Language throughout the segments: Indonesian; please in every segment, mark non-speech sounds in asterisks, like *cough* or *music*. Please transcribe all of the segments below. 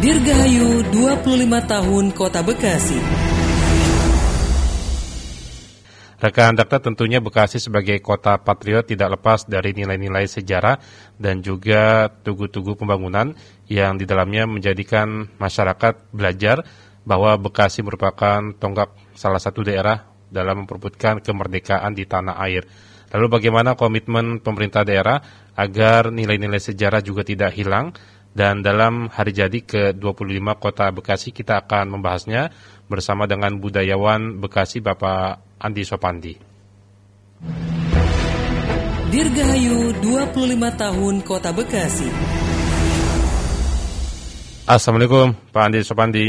Dirgahayu 25 tahun Kota Bekasi. Rekan Dakta tentunya Bekasi sebagai kota patriot tidak lepas dari nilai-nilai sejarah dan juga tugu-tugu pembangunan yang di dalamnya menjadikan masyarakat belajar bahwa Bekasi merupakan tonggak salah satu daerah dalam memperbutkan kemerdekaan di tanah air. Lalu bagaimana komitmen pemerintah daerah agar nilai-nilai sejarah juga tidak hilang dan dalam hari jadi ke-25 Kota Bekasi kita akan membahasnya bersama dengan budayawan Bekasi Bapak Andi Sopandi. Dirgahayu 25 tahun Kota Bekasi. Assalamualaikum Pak Andi Sopandi.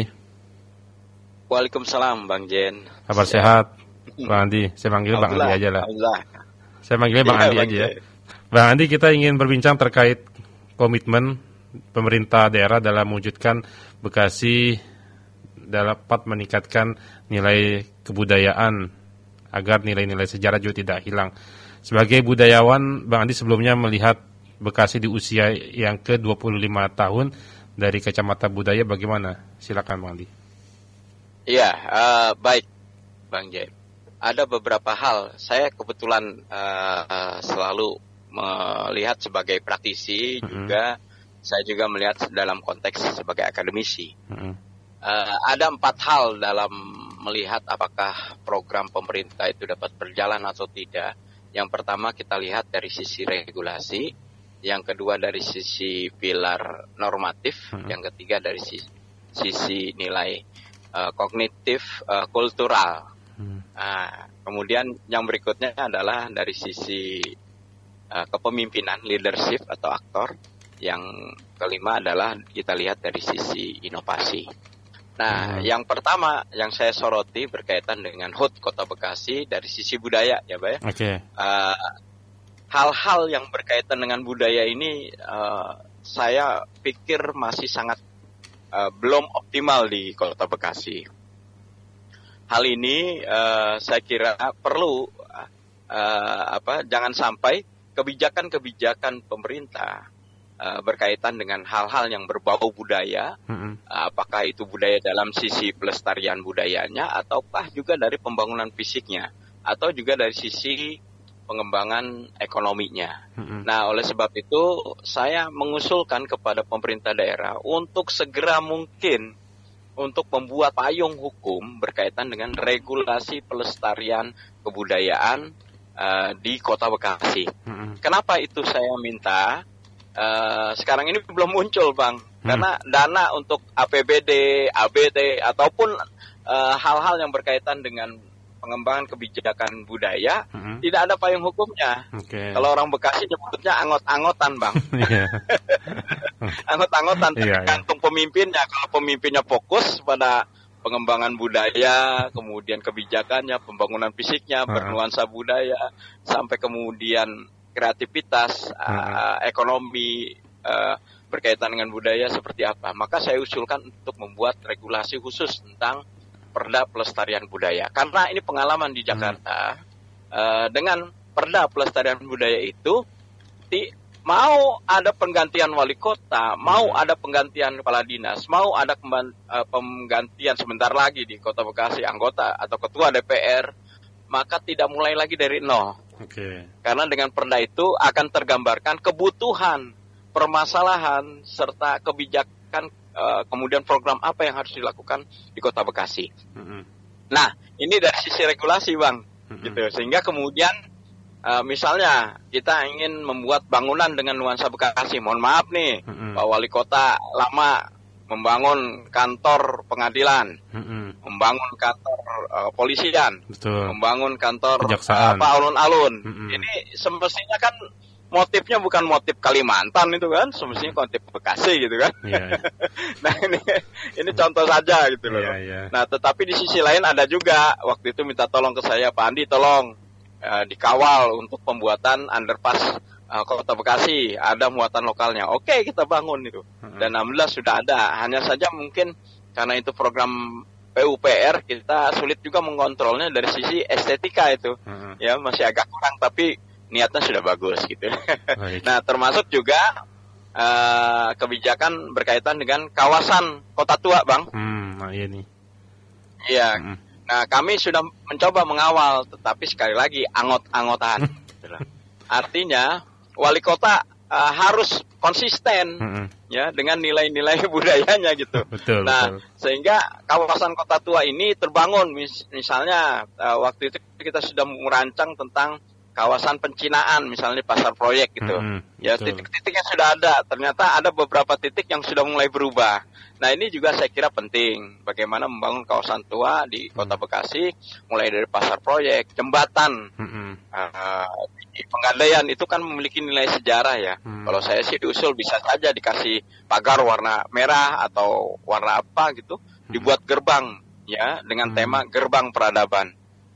Waalaikumsalam Bang Jen. Kabar sehat Pak Andi. Saya panggil Bang Andi aja lah. Saya panggilnya Bang *laughs* Ya, Andi Bang aja ya. Bang Andi kita ingin berbincang terkait komitmen pemerintah daerah dalam mewujudkan Bekasi dapat meningkatkan nilai kebudayaan agar nilai-nilai sejarah juga tidak hilang. Sebagai budayawan, Bang Andi sebelumnya melihat Bekasi di usia yang ke-25 tahun dari kacamata budaya bagaimana? Silakan Bang Andi. Iya, eh, baik Bang Jen. Ada beberapa hal. Saya kebetulan eh, selalu melihat sebagai praktisi Mhm. juga. Saya juga melihat dalam konteks sebagai akademisi. Mm-mm. Eh, ada empat hal dalam melihat apakah program pemerintah itu dapat berjalan atau tidak. Yang pertama kita lihat dari sisi regulasi, yang kedua dari sisi pilar normatif, Hmm. yang ketiga dari sisi, sisi nilai eh, kognitif eh, kultural. Hmm. Nah, kemudian yang berikutnya adalah dari sisi eh, kepemimpinan, leadership atau aktor. Yang kelima adalah kita lihat dari sisi inovasi. Nah, Hmm. yang pertama yang saya soroti berkaitan dengan HUT Kota Bekasi dari sisi budaya, ya, Pak ya. Oke. Eh, hal-hal yang berkaitan dengan budaya ini eh, saya pikir masih sangat eh, belum optimal di Kota Bekasi. Hal ini eh, saya kira perlu eh, apa jangan sampai kebijakan-kebijakan pemerintah eh, berkaitan dengan hal-hal yang berbau budaya Mm-mm. apakah itu budaya dalam sisi pelestarian budayanya ataukah juga dari pembangunan fisiknya atau juga dari sisi pengembangan ekonominya. Mm-mm. Nah, oleh sebab itu saya mengusulkan kepada pemerintah daerah untuk segera mungkin untuk membuat payung hukum berkaitan dengan regulasi pelestarian kebudayaan eh, di Kota Bekasi. Mm-mm. Kenapa itu saya minta? Eh, sekarang ini belum muncul, Bang. Karena dana untuk APBD, ABD ataupun eh, hal-hal yang berkaitan dengan pengembangan kebijakan budaya Mm-mm. tidak ada payung hukumnya. Oke. Kalau orang Bekasi nyebutnya angot-angotan, Bang. *laughs* Iya. *laughs* Angot-angotan Iya, iya. tergantung pemimpinnya. Kalau pemimpinnya fokus pada pengembangan budaya, kemudian kebijakannya, pembangunan fisiknya, bernuansa budaya, sampai kemudian kreativitas, uh, ekonomi uh, berkaitan dengan budaya seperti apa. Maka saya usulkan untuk membuat regulasi khusus tentang perda pelestarian budaya. Karena ini pengalaman di Jakarta uh, dengan perda pelestarian budaya itu ti- mau ada penggantian wali kota, mau ada penggantian kepala dinas, mau ada kemban- eh, penggantian sebentar lagi di Kota Bekasi anggota atau ketua DPR, maka tidak mulai lagi dari nol. Oke. Karena dengan perda itu akan tergambarkan kebutuhan, permasalahan serta kebijakan eh, kemudian program apa yang harus dilakukan di Kota Bekasi. Mm-mm. Nah, ini dari sisi regulasi, Bang Mm-mm. gitu sehingga kemudian eh, misalnya kita ingin membuat bangunan dengan nuansa Bekasi mohon maaf nih Mm-mm. Pak Wali Kota lama membangun kantor pengadilan Mm-mm. membangun kantor eh, polisian Betul. membangun kantor Kejaksaan. apa alun-alun Mm-mm. ini semestinya kan motifnya bukan motif Kalimantan itu kan semestinya motif Bekasi gitu kan Iya. iya. *laughs* nah ini ini contoh saja gitu loh Iya, iya. Nah, tetapi di sisi lain ada juga waktu itu minta tolong ke saya, Pak Andi tolong eh, dikawal untuk pembuatan underpass eh, Kota Bekasi. Ada muatan lokalnya. Oke, kita bangun itu. Dan alhamdulillah sudah ada. Hanya saja mungkin karena itu program PUPR kita sulit juga mengontrolnya dari sisi estetika itu. Mm-mm. Ya, masih agak kurang tapi niatnya sudah bagus gitu. Baik. *laughs* Nah, termasuk juga uh, kebijakan berkaitan dengan kawasan kota tua, bang. Hmm, nah iya nih. Iya. Hmm. Nah, kami sudah mencoba mengawal, tetapi sekali lagi angot-angotan. *laughs* Artinya wali kota uh, harus konsisten hmm. ya dengan nilai-nilai *laughs* budayanya gitu. Betul. Nah, betul. sehingga kawasan kota tua ini terbangun, mis misalnya uh, waktu itu kita sudah merancang tentang kawasan pencinaan misalnya pasar proyek gitu. Hmm, ya titik-titiknya sudah ada. Ternyata ada beberapa titik yang sudah mulai berubah. Nah ini juga saya kira penting. Bagaimana membangun kawasan tua di Kota hmm. Bekasi, mulai dari pasar proyek, jembatan, hmm. uh, di Penggandaian itu kan memiliki nilai sejarah ya. Hmm. Kalau saya sih diusul bisa saja dikasih pagar warna merah atau warna apa gitu, hmm. dibuat gerbang ya dengan hmm. tema gerbang peradaban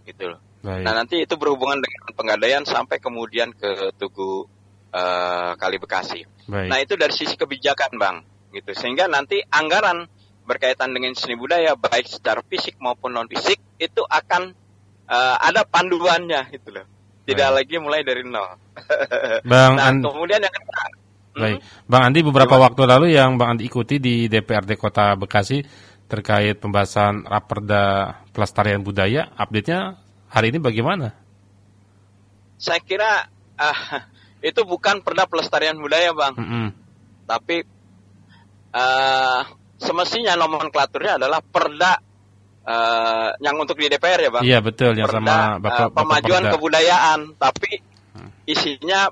gitu loh. Baik. Nah nanti itu berhubungan dengan penggadaian sampai kemudian ke Tugu uh, Kali Bekasi. Baik. Nah itu dari sisi kebijakan bang, gitu. Sehingga nanti anggaran berkaitan dengan seni budaya baik secara fisik maupun non fisik itu akan uh, ada panduannya gitu loh. Tidak Baik. lagi mulai dari nol. *laughs* Bang nah, kemudian yang kedua. Baik. Hmm? Bang Andi beberapa Gimana? waktu lalu yang Bang Andi ikuti di DPRD Kota Bekasi terkait pembahasan Raperda Pelestarian Budaya, update-nya hari ini bagaimana? Saya kira uh, itu bukan perda pelestarian budaya, bang. Mm -hmm. Tapi uh, semestinya nomenklaturnya adalah perda uh, yang untuk di DPR ya, bang. Iya betul, yang perda, sama bapak, uh, pemajuan perda. kebudayaan. Tapi hmm. isinya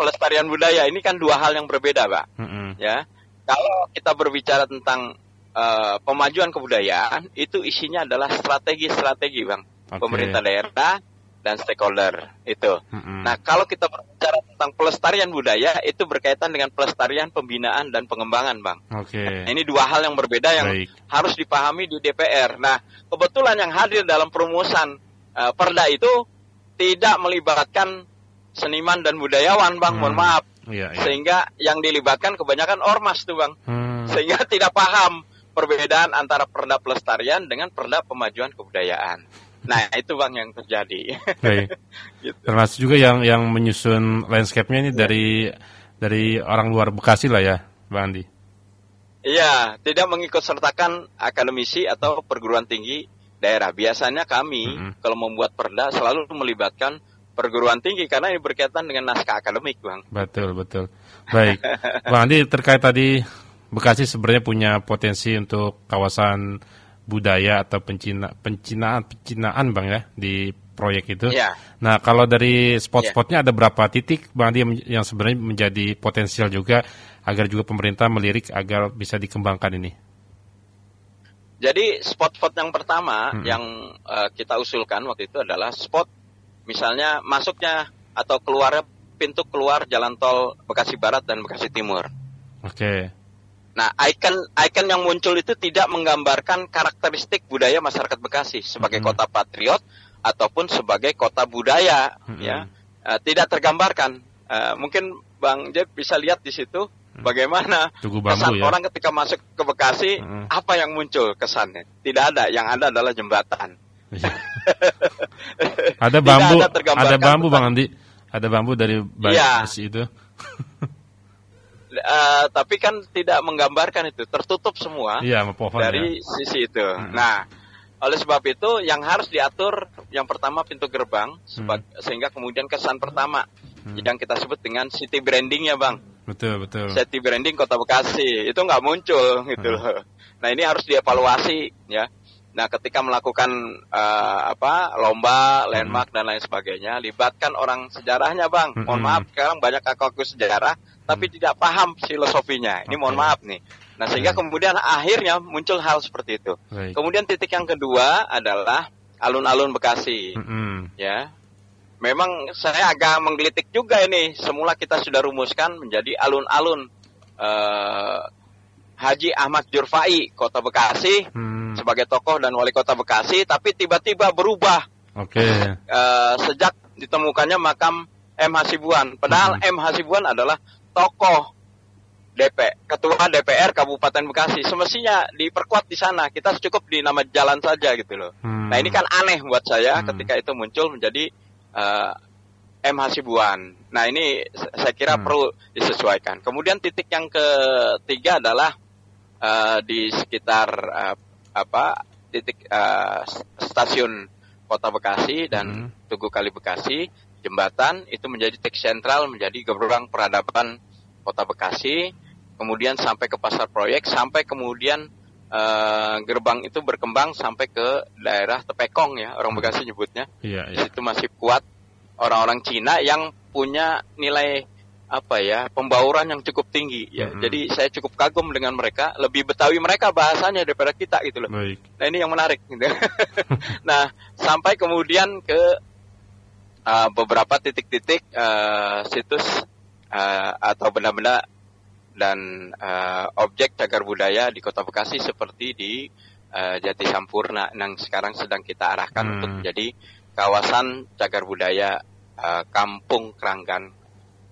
pelestarian budaya ini kan dua hal yang berbeda, pak. Mm -hmm. Ya, kalau kita berbicara tentang uh, pemajuan kebudayaan, itu isinya adalah strategi-strategi, bang okay. pemerintah daerah dan stakeholder itu. Mm-hmm. Nah, kalau kita berbicara tentang pelestarian budaya itu berkaitan dengan pelestarian pembinaan dan pengembangan, Bang. Oke. Okay. Nah, ini dua hal yang berbeda yang Baik. harus dipahami di DPR. Nah, kebetulan yang hadir dalam perumusan uh, Perda itu tidak melibatkan seniman dan budayawan, Bang. Hmm. Mohon maaf. Iya, iya. Sehingga yang dilibatkan kebanyakan ormas tuh, Bang. Hmm. Sehingga *laughs* tidak paham perbedaan antara Perda pelestarian dengan Perda pemajuan kebudayaan. Nah itu bang yang terjadi. *laughs* gitu. Termasuk juga yang yang menyusun landscape-nya ini ya. dari dari orang luar Bekasi lah ya, bang Andi. Iya, tidak mengikut sertakan akademisi atau perguruan tinggi daerah. Biasanya kami mm -hmm. kalau membuat perda selalu melibatkan perguruan tinggi karena ini berkaitan dengan naskah akademik, bang. Betul betul. Baik, *laughs* bang Andi terkait tadi Bekasi sebenarnya punya potensi untuk kawasan budaya atau pencina pencinaan pencinaan bang ya di proyek itu. Ya. Nah kalau dari spot-spotnya ya. ada berapa titik bang Adi yang sebenarnya menjadi potensial juga agar juga pemerintah melirik agar bisa dikembangkan ini. Jadi spot-spot yang pertama hmm. yang uh, kita usulkan waktu itu adalah spot misalnya masuknya atau keluarnya pintu keluar jalan tol Bekasi Barat dan Bekasi Timur. Oke. Okay. Nah, icon icon yang muncul itu tidak menggambarkan karakteristik budaya masyarakat Bekasi sebagai mm -hmm. kota patriot ataupun sebagai kota budaya, mm -hmm. ya. Uh, tidak tergambarkan. Uh, mungkin Bang Jeb bisa lihat di situ mm. bagaimana bambu, kesan ya? orang ketika masuk ke Bekasi, mm -hmm. apa yang muncul kesannya? Tidak ada, yang ada adalah jembatan. Iya. *laughs* ada bambu, ada, ada bambu Bang Andi, ada bambu dari bayi ya. itu. *laughs* uh, tapi kan tidak menggambarkan itu tertutup semua iya, pohon, dari ya. sisi itu. Hmm. Nah, oleh sebab itu yang harus diatur yang pertama pintu gerbang hmm. sehingga kemudian kesan pertama hmm. yang kita sebut dengan city brandingnya bang. Betul betul. City branding Kota Bekasi itu nggak muncul gitu hmm. loh. Nah ini harus dievaluasi ya. Nah, ketika melakukan uh, apa lomba, landmark hmm. dan lain sebagainya, libatkan orang sejarahnya, Bang. Hmm. Mohon maaf, sekarang banyak kakakku sejarah, tapi hmm. tidak paham filosofinya. Ini okay. mohon maaf nih. Nah, sehingga hmm. kemudian akhirnya muncul hal seperti itu. Baik. Kemudian titik yang kedua adalah alun-alun Bekasi. Hmm. Ya. Memang saya agak menggelitik juga ini. Semula kita sudah rumuskan menjadi alun-alun uh, Haji Ahmad Jurfai, Kota Bekasi. Hmm sebagai tokoh dan wali kota Bekasi, tapi tiba-tiba berubah. Oke. Okay. Uh, sejak ditemukannya makam M Hasibuan. Padahal hmm. M Hasibuan adalah tokoh DP, ketua DPR Kabupaten Bekasi. Semestinya diperkuat di sana. Kita cukup di nama jalan saja gitu loh. Hmm. Nah ini kan aneh buat saya hmm. ketika itu muncul menjadi uh, M Hasibuan. Nah ini saya kira hmm. perlu disesuaikan. Kemudian titik yang ketiga adalah uh, di sekitar uh, apa titik uh, stasiun Kota Bekasi dan hmm. Tugu Kali Bekasi jembatan itu menjadi titik sentral menjadi gerbang peradaban Kota Bekasi kemudian sampai ke pasar proyek sampai kemudian uh, gerbang itu berkembang sampai ke daerah Tepekong ya orang hmm. Bekasi nyebutnya iya, iya. itu masih kuat orang-orang Cina yang punya nilai apa ya pembauran yang cukup tinggi ya mm-hmm. jadi saya cukup kagum dengan mereka lebih betawi mereka bahasanya daripada kita gitu loh Baik. nah ini yang menarik gitu. *laughs* nah sampai kemudian ke uh, beberapa titik-titik uh, situs uh, atau benda-benda dan uh, objek cagar budaya di Kota Bekasi seperti di uh, Jati Sampurna yang sekarang sedang kita arahkan hmm. untuk menjadi kawasan cagar budaya uh, Kampung Keranggan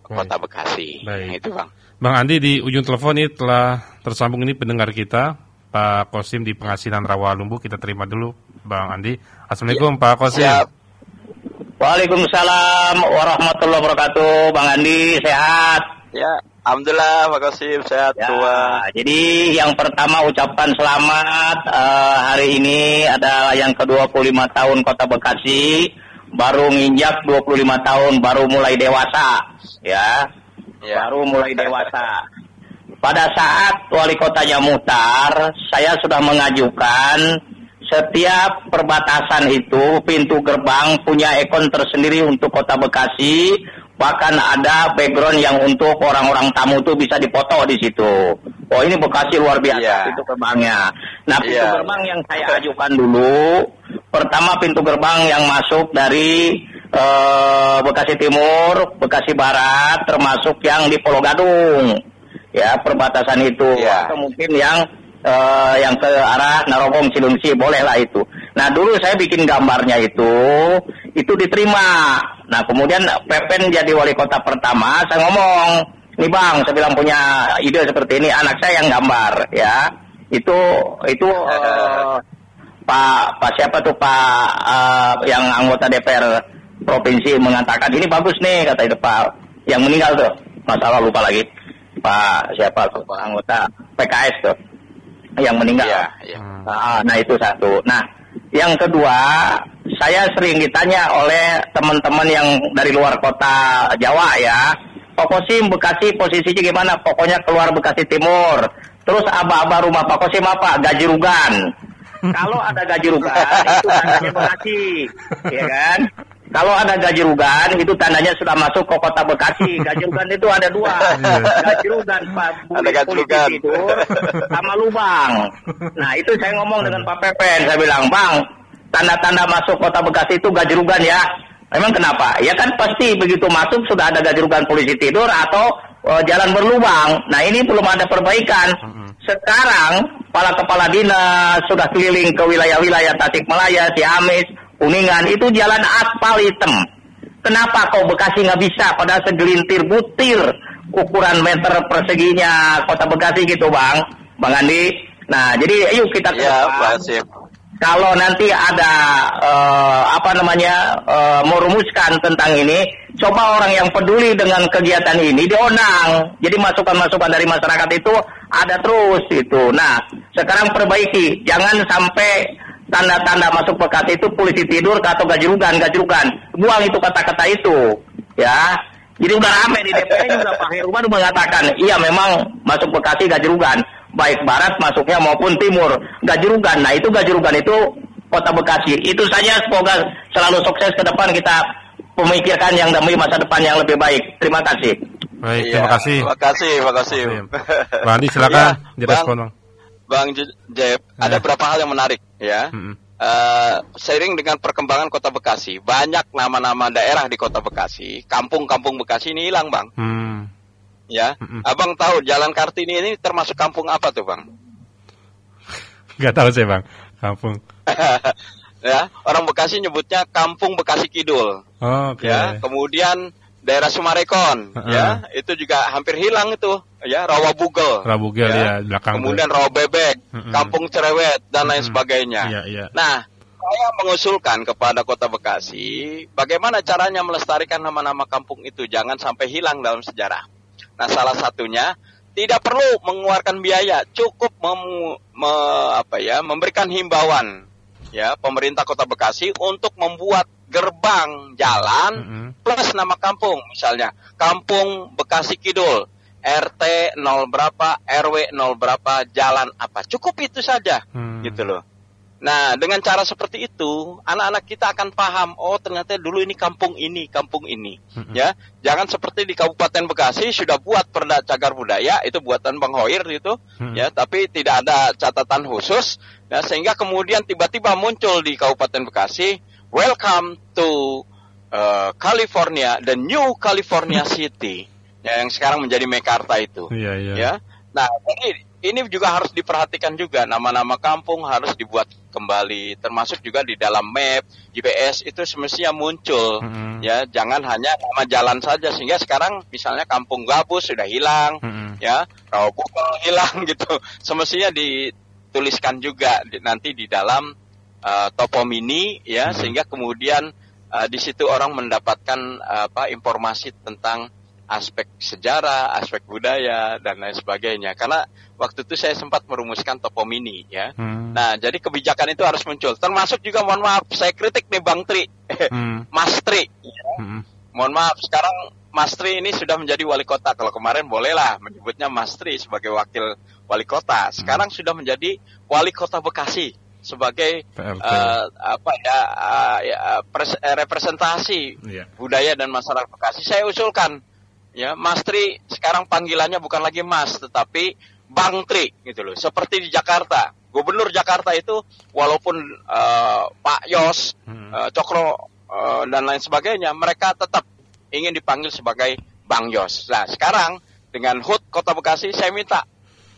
Kota Bekasi. Baik. Nah, itu Bang. Bang Andi di ujung telepon ini telah tersambung ini pendengar kita Pak Kosim di Pengasinan Rawalumbu kita terima dulu Bang Andi. Assalamualaikum ya. Pak Kosim. Siap. Waalaikumsalam warahmatullahi wabarakatuh Bang Andi sehat. Ya, Alhamdulillah, makasih sehat ya, tua. Jadi yang pertama ucapan selamat uh, hari ini adalah yang ke-25 tahun Kota Bekasi, baru nginjak 25 tahun, baru mulai dewasa, ya. ya. Baru mulai dewasa. Pada saat wali kotanya mutar, saya sudah mengajukan setiap perbatasan itu pintu gerbang punya ekon tersendiri untuk Kota Bekasi bahkan ada background yang untuk orang-orang tamu tuh bisa dipoto di situ. Oh ini Bekasi luar biasa yeah. pintu gerbangnya. Nah pintu yeah. gerbang yang saya ajukan dulu, pertama pintu gerbang yang masuk dari uh, Bekasi Timur, Bekasi Barat, termasuk yang di Pulau Gadung, ya perbatasan itu, yeah. atau mungkin yang uh, yang ke arah Narogong Cilungsi bolehlah itu. Nah dulu saya bikin gambarnya itu, itu diterima Nah kemudian Pepen jadi wali kota pertama, saya ngomong, nih bang, saya bilang punya ide seperti ini, anak saya yang gambar, ya. Itu itu uh, Pak Pak siapa tuh Pak uh, yang anggota DPR provinsi mengatakan ini bagus nih kata itu Pak yang meninggal tuh, masalah lupa lagi Pak siapa tuh Pak anggota PKS tuh yang meninggal. Ya, ya. Nah, nah itu satu. Nah yang kedua saya sering ditanya oleh teman-teman yang dari luar kota Jawa ya. Pak Kosim Bekasi posisinya gimana? Pokoknya keluar Bekasi Timur. Terus aba-aba rumah Pak Kosim apa? Gaji rugan. *laughs* Kalau ada gaji rugan itu tandanya Bekasi, ya kan? Kalau ada gaji rugan itu tandanya sudah masuk ke kota Bekasi. *laughs* Gaji rugan itu ada dua. Iya. Gaji rugan Pak ada gaji rugan. tidur sama lubang. Nah itu saya ngomong dengan Pak Pepen. Saya bilang, Bang, tanda-tanda masuk kota Bekasi itu gajrugan ya. Memang kenapa? Ya kan pasti begitu masuk sudah ada gajrugan polisi tidur atau uh, jalan berlubang. Nah ini belum ada perbaikan. Sekarang para kepala dinas sudah keliling ke wilayah-wilayah Tasikmalaya, Ciamis, Kuningan itu jalan aspal hitam. Kenapa kau Bekasi nggak bisa pada segelintir butir ukuran meter perseginya kota Bekasi gitu bang, bang Andi. Nah jadi yuk kita ya, kalau nanti ada uh, apa namanya uh, merumuskan tentang ini, coba orang yang peduli dengan kegiatan ini dionang. Jadi masukan-masukan dari masyarakat itu ada terus itu. Nah, sekarang perbaiki, jangan sampai tanda-tanda masuk pekat itu polisi tidur atau gajrugan, gajrugan. Buang itu kata-kata itu, ya. Jadi udah rame di DPR juga Pak Heruman mengatakan, iya memang masuk Bekasi gajrugan baik barat masuknya maupun timur. Gajurugan, nah itu Gajurugan itu kota Bekasi. Itu saja semoga selalu sukses ke depan kita memikirkan yang demi masa depan yang lebih baik. Terima kasih. Baik, terima iya, kasih. Terima kasih, terima kasih. Bang Andi silakan ya, direspon Bang. Bang Jeb, ada beberapa hal yang menarik ya. -hmm. Uh, seiring dengan perkembangan kota Bekasi, banyak nama-nama daerah di kota Bekasi, kampung-kampung Bekasi ini hilang, Bang. Hmm ya. Mm-mm. Abang tahu Jalan Kartini ini termasuk kampung apa tuh, Bang? Gak tahu sih, Bang. Kampung. *laughs* ya, orang Bekasi nyebutnya Kampung Bekasi Kidul. Oh, okay. Ya, kemudian daerah Sumarekon, uh-uh. ya, itu juga hampir hilang itu, ya, Rawa Bugel. Rawa Bugel ya, ya belakang. Kemudian Rawa Bebek, uh-uh. Kampung Cerewet dan lain uh-uh. sebagainya. Yeah, yeah. Nah, saya mengusulkan kepada Kota Bekasi bagaimana caranya melestarikan nama-nama kampung itu jangan sampai hilang dalam sejarah. Nah, salah satunya tidak perlu mengeluarkan biaya, cukup mem, me, apa ya, memberikan himbauan ya pemerintah Kota Bekasi untuk membuat gerbang jalan mm -hmm. plus nama kampung misalnya Kampung Bekasi Kidul RT 0 berapa RW 0 berapa jalan apa cukup itu saja hmm. gitu loh Nah, dengan cara seperti itu, anak-anak kita akan paham, oh ternyata dulu ini kampung ini, kampung ini. Mm-hmm. Ya, jangan seperti di Kabupaten Bekasi sudah buat perda cagar budaya, itu buatan Bang Hoir itu, mm-hmm. ya, tapi tidak ada catatan khusus, ya, sehingga kemudian tiba-tiba muncul di Kabupaten Bekasi, welcome to uh, California, the new California *laughs* City, ya, yang sekarang menjadi Mekarta itu. Yeah, yeah. Ya, nah, jadi ini juga harus diperhatikan juga. Nama-nama kampung harus dibuat kembali. Termasuk juga di dalam map GPS itu semestinya muncul. Mm-hmm. ya jangan hanya nama jalan saja. Sehingga sekarang misalnya kampung gabus sudah hilang mm-hmm. ya. Rawabukal *laughs* hilang gitu. Semestinya dituliskan juga di, nanti di dalam uh, topo mini ya. Mm-hmm. sehingga kemudian uh, di situ orang mendapatkan uh, apa informasi tentang aspek sejarah, aspek budaya dan lain sebagainya. Karena waktu itu saya sempat merumuskan topo mini ya. Hmm. Nah, jadi kebijakan itu harus muncul. Termasuk juga mohon maaf saya kritik nih Bang Tri. Hmm. *laughs* Mas Tri. Ya. Hmm. Mohon maaf sekarang Mas Tri ini sudah menjadi wali kota. Kalau kemarin bolehlah menyebutnya Mas Tri sebagai wakil wali kota. Sekarang hmm. sudah menjadi wali kota Bekasi sebagai uh, apa ya, uh, ya pres, representasi yeah. budaya dan masyarakat Bekasi. Saya usulkan ya Mas Tri sekarang panggilannya bukan lagi Mas tetapi Bang Tri gitu loh seperti di Jakarta Gubernur Jakarta itu walaupun uh, Pak Yos hmm. uh, Cokro uh, dan lain sebagainya mereka tetap ingin dipanggil sebagai Bang Yos nah sekarang dengan HUT Kota Bekasi saya minta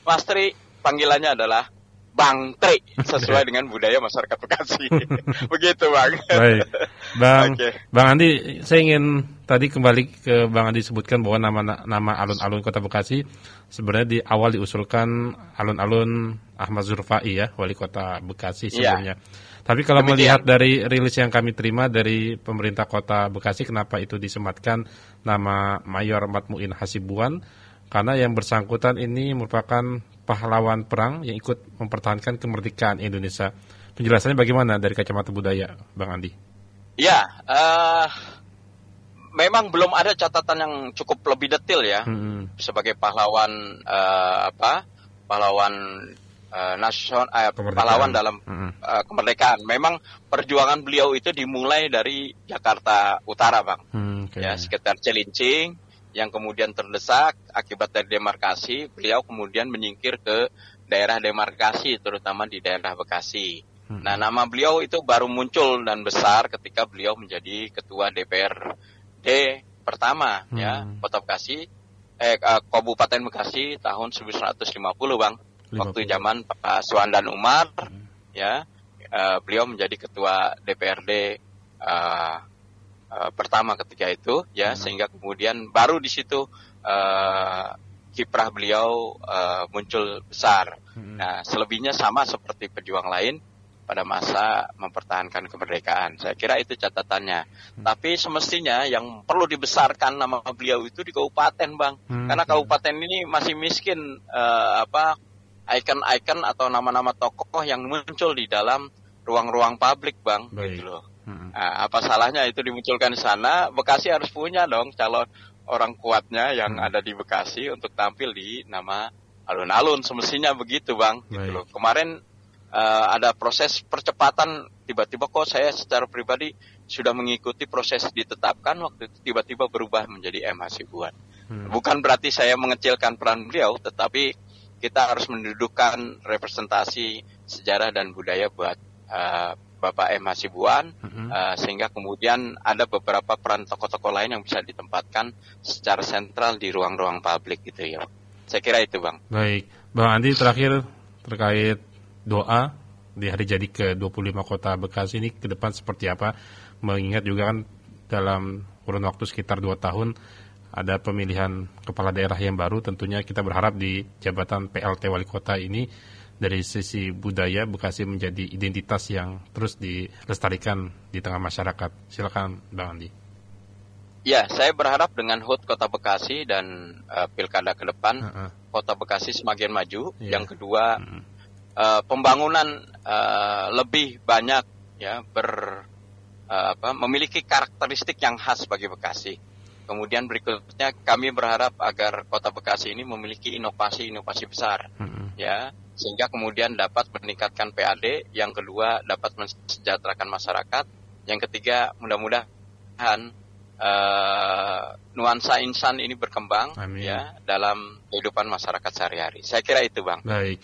Mas Tri panggilannya adalah Bang Tri sesuai *laughs* dengan budaya masyarakat Bekasi. *laughs* Begitu, Bang. Baik. Bang *laughs* okay. Bang Andi, saya ingin tadi kembali ke Bang Andi sebutkan bahwa nama nama alun-alun Kota Bekasi sebenarnya di awal diusulkan alun-alun Ahmad Zurfai ya, wali Kota Bekasi iya. sebelumnya. Ya. Tapi kalau Demikian. melihat dari rilis yang kami terima dari pemerintah Kota Bekasi kenapa itu disematkan nama Mayor Matmuin Hasibuan? Karena yang bersangkutan ini merupakan pahlawan perang yang ikut mempertahankan kemerdekaan Indonesia. Penjelasannya bagaimana dari kacamata budaya, Bang Andi? Ya, uh, memang belum ada catatan yang cukup lebih detail ya hmm. sebagai pahlawan uh, apa? Pahlawan uh, nasional, uh, pahlawan dalam hmm. uh, kemerdekaan. Memang perjuangan beliau itu dimulai dari Jakarta Utara, Bang. Hmm, okay. Ya, sekitar Celincing yang kemudian terdesak akibat dari demarkasi, beliau kemudian menyingkir ke daerah demarkasi, terutama di daerah Bekasi. Hmm. Nah, nama beliau itu baru muncul dan besar ketika beliau menjadi ketua DPRD pertama ya, hmm. ya Kota Bekasi, eh Kabupaten Bekasi tahun 1950 bang, 50. waktu zaman Pak Suandan Umar, hmm. ya uh, beliau menjadi ketua DPRD uh, uh, pertama ketika itu ya hmm. sehingga kemudian baru di situ uh, kiprah beliau uh, muncul besar. Hmm. Nah, selebihnya sama seperti pejuang lain pada masa mempertahankan kemerdekaan. Saya kira itu catatannya. Hmm. Tapi semestinya yang perlu dibesarkan nama beliau itu di kabupaten, Bang. Hmm. Karena kabupaten ini masih miskin uh, apa ikon-ikon atau nama-nama tokoh yang muncul di dalam ruang-ruang publik, Bang. Baik. Gitu loh. Hmm. Nah, apa salahnya itu dimunculkan di sana? Bekasi harus punya dong calon orang kuatnya yang hmm. ada di Bekasi untuk tampil di nama alun-alun. Semestinya begitu, Bang. Gitu loh. Kemarin uh, ada proses percepatan tiba-tiba kok saya secara pribadi sudah mengikuti proses ditetapkan waktu itu tiba-tiba berubah menjadi M Hasibuan. Hmm. Bukan berarti saya mengecilkan peran beliau, tetapi kita harus mendudukkan representasi sejarah dan budaya buat uh, Bapak M Hasibuan mm-hmm. uh, sehingga kemudian ada beberapa peran tokoh-tokoh lain yang bisa ditempatkan secara sentral di ruang-ruang publik gitu ya. Saya kira itu Bang. Baik, Bang Andi terakhir terkait doa di hari jadi ke-25 Kota Bekasi ini ke depan seperti apa? Mengingat juga kan dalam kurun waktu sekitar 2 tahun ada pemilihan kepala daerah yang baru tentunya kita berharap di jabatan PLT Wali Kota ini dari sisi budaya Bekasi menjadi identitas yang terus dilestarikan di tengah masyarakat. Silakan Bang Andi. Ya, saya berharap dengan HUT Kota Bekasi dan uh, pilkada ke depan, uh -uh. Kota Bekasi semakin maju. Yeah. Yang kedua, uh uh, pembangunan uh, lebih banyak ya ber uh, apa, memiliki karakteristik yang khas bagi Bekasi. Kemudian berikutnya kami berharap agar Kota Bekasi ini memiliki inovasi-inovasi besar, -uh. ya sehingga kemudian dapat meningkatkan PAD, yang kedua dapat mensejahterakan masyarakat, yang ketiga mudah-mudahan uh, nuansa insan ini berkembang Amin. ya dalam kehidupan masyarakat sehari-hari. Saya kira itu, Bang. Baik.